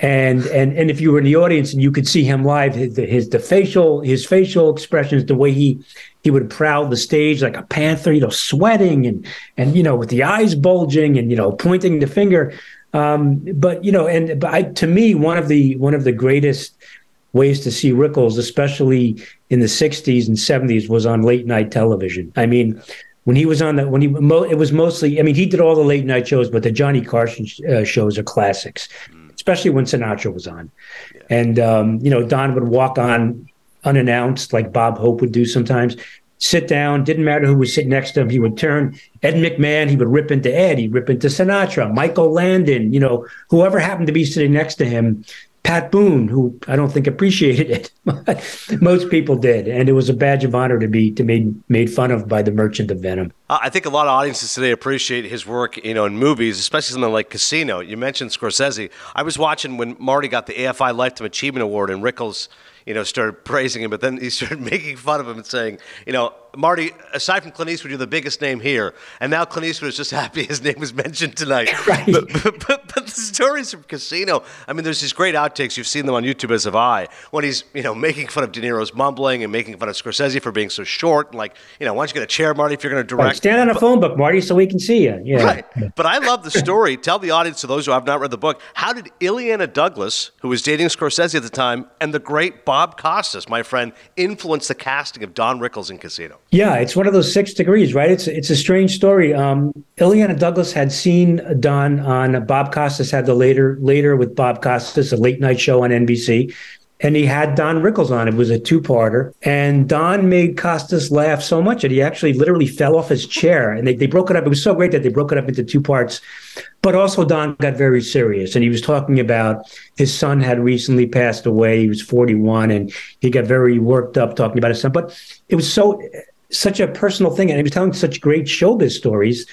and and and if you were in the audience and you could see him live his, his the facial his facial expressions the way he he would prowl the stage like a panther you know sweating and and you know with the eyes bulging and you know pointing the finger um, but you know and but I, to me one of the one of the greatest ways to see Rickles especially in the 60s and 70s was on late night television. I mean when he was on that when he it was mostly i mean he did all the late night shows but the johnny carson uh, shows are classics especially when Sinatra was on. And, um, you know, Don would walk on unannounced, like Bob Hope would do sometimes, sit down, didn't matter who was sitting next to him. He would turn Ed McMahon, he would rip into Ed, he'd rip into Sinatra, Michael Landon, you know, whoever happened to be sitting next to him. Pat Boone, who I don't think appreciated it, most people did, and it was a badge of honor to be to made made fun of by the Merchant of Venom. I think a lot of audiences today appreciate his work, you know, in movies, especially something like Casino. You mentioned Scorsese. I was watching when Marty got the AFI Lifetime Achievement Award, and Rickles, you know, started praising him, but then he started making fun of him and saying, you know, Marty, aside from Clint Eastwood, you're the biggest name here. And now Clint Eastwood is just happy his name was mentioned tonight. Right. But, but, but, but, the stories from Casino, I mean, there's these great outtakes. You've seen them on YouTube as have I, when he's, you know, making fun of De Niro's mumbling and making fun of Scorsese for being so short. And like, you know, why don't you get a chair, Marty, if you're going to direct? Right. Stand on a phone book, Marty, so we can see you. Yeah. Right. But I love the story. Tell the audience, to those who have not read the book, how did Illeana Douglas, who was dating Scorsese at the time, and the great Bob Costas, my friend, influence the casting of Don Rickles in Casino? Yeah, it's one of those six degrees, right? It's it's a strange story. Um, Illeana Douglas had seen Don on Bob Costas had the later later with Bob Costas, a late night show on NBC, and he had Don Rickles on. It was a two parter, and Don made Costas laugh so much that he actually literally fell off his chair, and they they broke it up. It was so great that they broke it up into two parts. But also Don got very serious, and he was talking about his son had recently passed away. He was 41, and he got very worked up talking about his son. But it was so such a personal thing, and he was telling such great showbiz stories.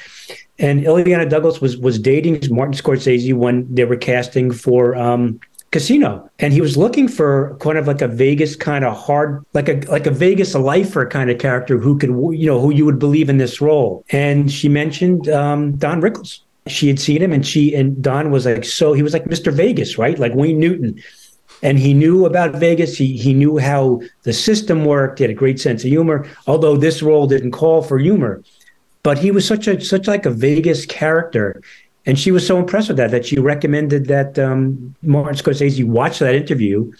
And Illeana Douglas was was dating Martin Scorsese when they were casting for um, Casino, and he was looking for kind of like a Vegas kind of hard, like a like a Vegas lifer kind of character who could you know who you would believe in this role. And she mentioned um, Don Rickles. She had seen him, and she and Don was like so he was like Mr. Vegas, right? Like Wayne Newton and he knew about Vegas. He he knew how the system worked. He had a great sense of humor. Although this role didn't call for humor, but he was such a such like a Vegas character, and she was so impressed with that that she recommended that um, Martin Scorsese watch that interview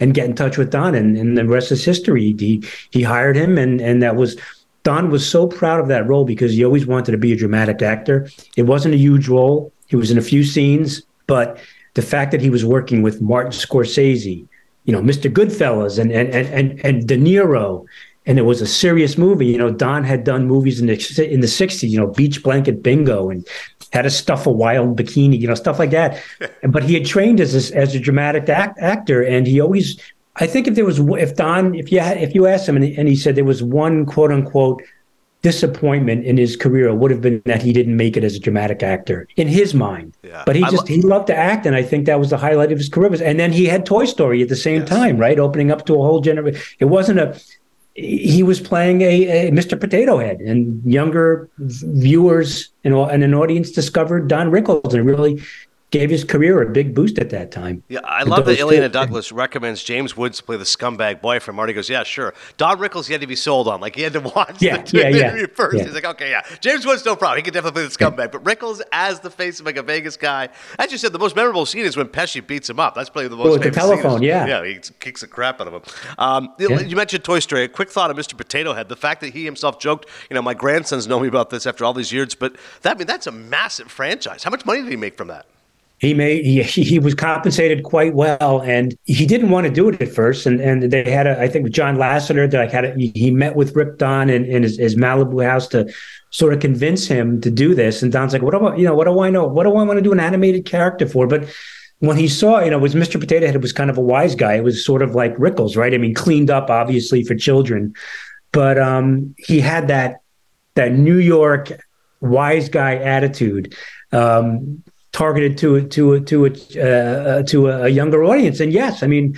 and get in touch with Don, and, and the rest is history. He he hired him, and and that was. Don was so proud of that role because he always wanted to be a dramatic actor. It wasn't a huge role. He was in a few scenes, but the fact that he was working with Martin Scorsese, you know, Mr. Goodfellas and and and and De Niro, and it was a serious movie. You know, Don had done movies in the in the '60s, you know, Beach Blanket Bingo, and How to Stuff a Wild Bikini, you know, stuff like that. but he had trained as a, as a dramatic act, actor, and he always. I think if there was if Don if you had, if you asked him and he, and he said there was one quote unquote disappointment in his career would have been that he didn't make it as a dramatic actor in his mind. Yeah. But he just lo- he loved to act, and I think that was the highlight of his career. And then he had Toy Story at the same yes. time, right, opening up to a whole generation. It wasn't a he was playing a, a, Mr. Potato Head, and younger viewers and, and an audience discovered Don Rickles and really gave his career a big boost at that time. Yeah, I love that Illeana Douglas recommends James Woods to play the scumbag boyfriend. Marty goes, "Yeah, sure." Don Rickles, he had to be sold on. Like he had to watch yeah, the, yeah, yeah, first. Yeah. He's like, "Okay, yeah, James Woods, no problem. He can definitely play the scumbag." But Rickles as the face of like a Vegas guy. As you said, the most memorable scene is when Pesci beats him up. That's probably the most. memorable. Well, the telephone, yeah, yeah, he kicks the crap out of him. Um. You mentioned Toy Story. A quick thought of Mr. Potato Head. The fact that he himself joked, you know, my grandsons know me about this after all these years, but that I mean that's a massive franchise. How much money did he make from that? He made he, he was compensated quite well and he didn't want to do it at first and and they had a I think John Lasseter that like had a, he met with Rip Don in, in his, his, Malibu house to sort of convince him to do this and Don's like what do I you know what do I know what do I want to do an animated character for but when he saw you know was Mr. Potato Head was kind of a wise guy it was sort of like Rickles right I mean cleaned up obviously for children but um he had that that New York wise guy attitude. Um, targeted to to to a uh, to a younger audience, and yes, I mean,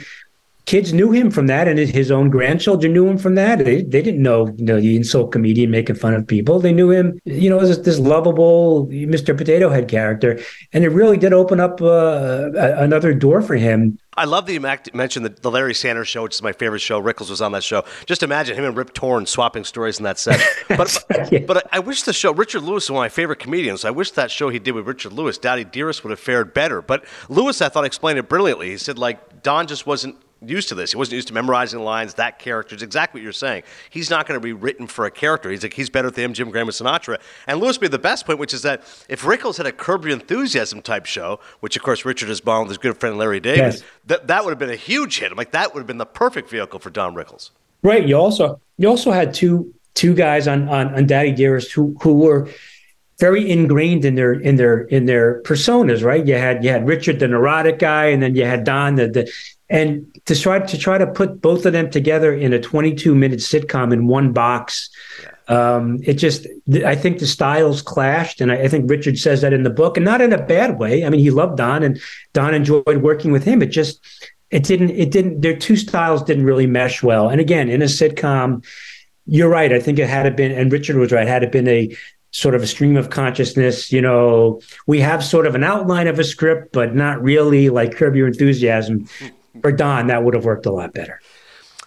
kids knew him from that, and his own grandchildren knew him from that. They, they didn't know, you know the insult comedian making fun of people. They knew him, you know, as this lovable Mr. Potato Head character, and it really did open up uh, another door for him. I love that you mentioned the, the, Larry Sanders Show, which is my favorite show. Rickles was on that show. Just imagine him and Rip Torn swapping stories in that set. But but, yeah. but I, I wish the show Richard Lewis is one of my favorite comedians. I wish that show he did with Richard Lewis, Daddy Dearest, would have fared better. But Lewis, I thought, explained it brilliantly. He said like Don just wasn't used to this. He wasn't used to memorizing lines. That character is exactly what you're saying. He's not going to be written for a character. He's like he's better than him, Jim Graham, and Sinatra. And Lewis made the best point, which is that if Rickles had a Curb Your Enthusiasm type show, which of course Richard has borrowed with his good friend Larry David, yes. that that would have been a huge hit. I'm like that would have been the perfect vehicle for Don Rickles. Right. You also you also had two two guys on on, on Daddy Dearest who who were very ingrained in their in their in their personas, right? You had you had Richard the neurotic guy, and then you had Don the, the and to try to try to put both of them together in a 22 minute sitcom in one box um, it just i think the styles clashed and I, I, think richard says that in the book and not in a bad way. I mean he loved don and don enjoyed working with him. It just it didn't it didn't their two styles didn't really mesh well. And again in a sitcom you're right. I think it had it been and richard was right had it been a sort of a stream of consciousness. You know, we have sort of an outline of a script, but not really like Curb Your Enthusiasm for Don, that would have worked a lot better.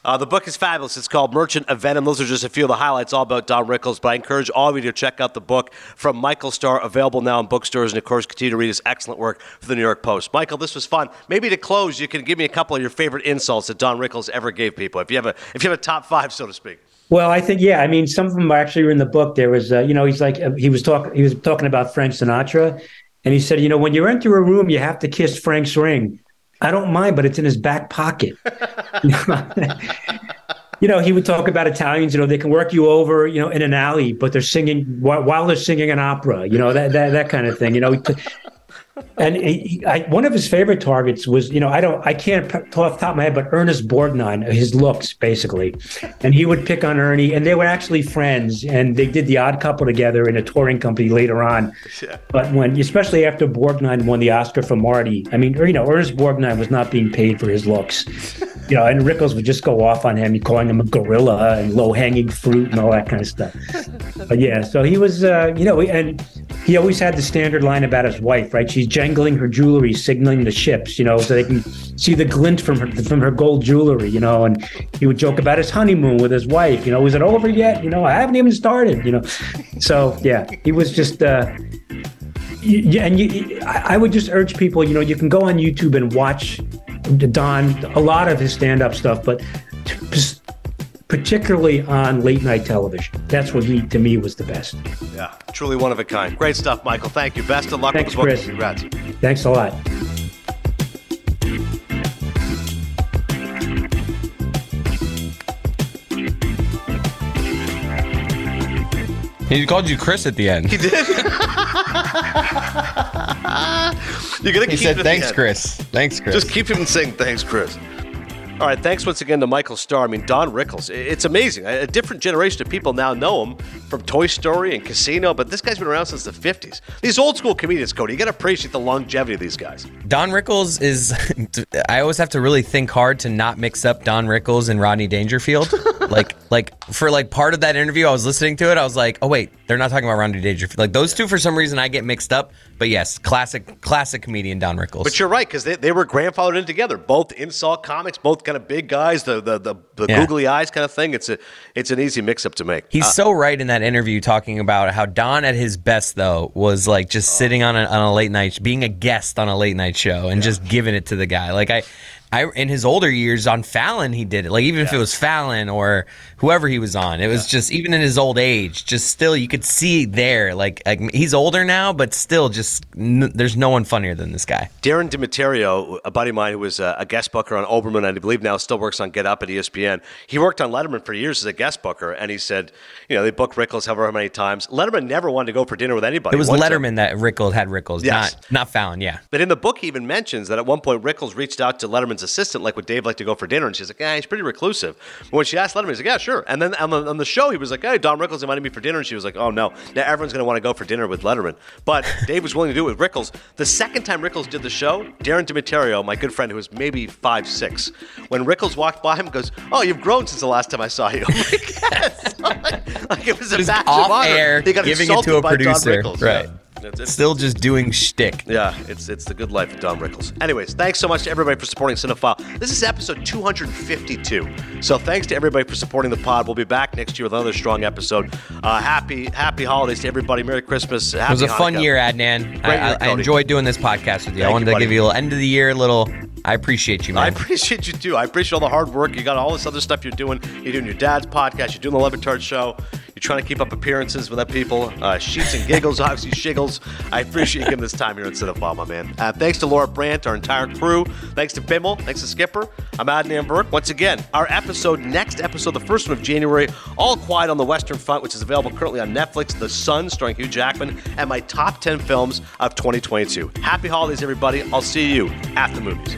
Uh, the book is fabulous. It's called Merchant of Venom. Those are just a few of the highlights all about Don Rickles. But I encourage all of you to check out the book from Michael Starr, available now in bookstores, and of course, continue to read his excellent work for the New York Post. Michael, this was fun. Maybe to close, you can give me a couple of your favorite insults that Don Rickles ever gave people. If you have a, if you have a top five, so to speak. Well, I think yeah. I mean, some of them actually were in the book. There was, uh, you know, he's like uh, he was talking. He was talking about Frank Sinatra, and he said, you know, when you enter a room, you have to kiss Frank's ring. I don't mind, but it's in his back pocket. you know, he would talk about Italians. You know, they can work you over, you know, in an alley, but they're singing while they're singing an opera. You know, that that that kind of thing. You know, and he, I, one of his favorite targets was, you know, I don't, I can't off the top of my head, but Ernest Borgnine, his looks basically, and he would pick on Ernie, and they were actually friends, and they did the Odd Couple together in a touring company later on. Yeah. But when, especially after Borgnine won the Oscar for Marty, I mean, you know, Ernest Borgnine was not being paid for his looks, you know, and Rickles would just go off on him, calling him a gorilla and low hanging fruit and all that kind of stuff. But yeah, so he was, uh, you know, and he always had the standard line about his wife, right? She's jangling her jewelry, signaling the ships, you know, so they can see the glint from her from her gold jewelry, you know. And he would joke about his honeymoon with his wife, you know, is it over yet? You know, I haven't even started, you know. So yeah, he was just. Uh, yeah, and you, I would just urge people, you know, you can go on YouTube and watch Don a lot of his stand-up stuff, but particularly on late night television. That's what he, to me, was the best. Yeah, truly one of a kind. Great stuff, Michael. Thank you. Best of luck Thanks, with the book. Congrats. Thanks a lot. He called you Chris at the end. He did. You're gonna. He said, "Thanks, Chris. Thanks, Chris." Just keep him saying thanks, Chris. All right, thanks once again to Michael Starr. I mean, Don Rickles. It's amazing. A different generation of people now know him from Toy Story and Casino, but this guy's been around since the 50s. These old school comedians, Cody, you got to appreciate the longevity of these guys. Don Rickles is, I always have to really think hard to not mix up Don Rickles and Rodney Dangerfield. like, like for like part of that interview, I was listening to it. I was like, oh, wait, they're not talking about Rodney Dangerfield. Like those two, for some reason, I get mixed up. But yes, classic, classic comedian Don Rickles. But you're right, because they, they were grandfathered in together. Both insult comics, both kind of big guys, the the the, the yeah. googly eyes kind of thing. It's a it's an easy mix up to make. He's uh, so right in that interview talking about how Don at his best though was like just oh. sitting on a, on a late night, being a guest on a late night show and yeah. just giving it to the guy. Like I I in his older years on Fallon he did it. Like even yeah. if it was Fallon or whoever he was on, it was just even in his old age, just still you could see there. Like, like he's older now, but still just n- there's no one funnier than this guy. Darren DiMatteo, a buddy of mine who was a, a guest booker on Olbermann, and I believe now still works on Get Up at ESPN. He worked on Letterman for years as a guest booker, and he said, you know, they booked Rickles however many times. Letterman never wanted to go for dinner with anybody. It was Letterman that Rickles had Rickles, yes. not not Fallon. Yeah. But in the book, he even mentions that at one point Rickles reached out to Letterman's Letterman's assistant, like, would Dave like to go for dinner? And she's like, yeah, he's pretty reclusive. But when she asked Letterman, he's like, yeah, sure. And then on the, on the show, he was like, hey, Don Rickles invited me for dinner. And she was like, oh, no. Now everyone's going to want to go for dinner with Letterman. But Dave was willing to do it with Rickles. The second time Rickles did the show, Darren Dimiterio, my good friend who was maybe five, six, when Rickles walked by him, goes, oh, you've grown since the last time I saw you. Like, yes. like, like it was a Just badge off of honor. air, He got giving it to a producer. Rickles. Right. Yeah. It's- it's- Still just doing shtick. yeah, it's it's the good life of Don Rickles. Anyways, thanks so much to everybody for supporting Cinephile. This is episode 252. So thanks to everybody for supporting the pod. We'll be back next year with another strong episode. Uh, happy happy holidays to everybody. Merry Christmas. It was a fun year, Adnan. I, year, I, I enjoyed doing this podcast with you. I wanted you, to buddy. give you a little end of the year little. I appreciate you, man. I appreciate you too. I appreciate all the hard work. You got all this other stuff you're doing. You're doing your dad's podcast. You're doing the Le Batard show. Trying to keep up appearances with that people. Uh, sheets and giggles, obviously shiggles. I appreciate you giving this time here at Cinephile, my man. Uh, thanks to Laura Brandt, our entire crew. Thanks to Bimmel. Thanks to Skipper. I'm Adnan Virk. Once again, our episode, next episode, the first one of January, All Quiet on the Western Front, which is available currently on Netflix. The Son, starring Hugh Jackman, and my top 10 films of 2022. Happy holidays, everybody. I'll see you at the movies.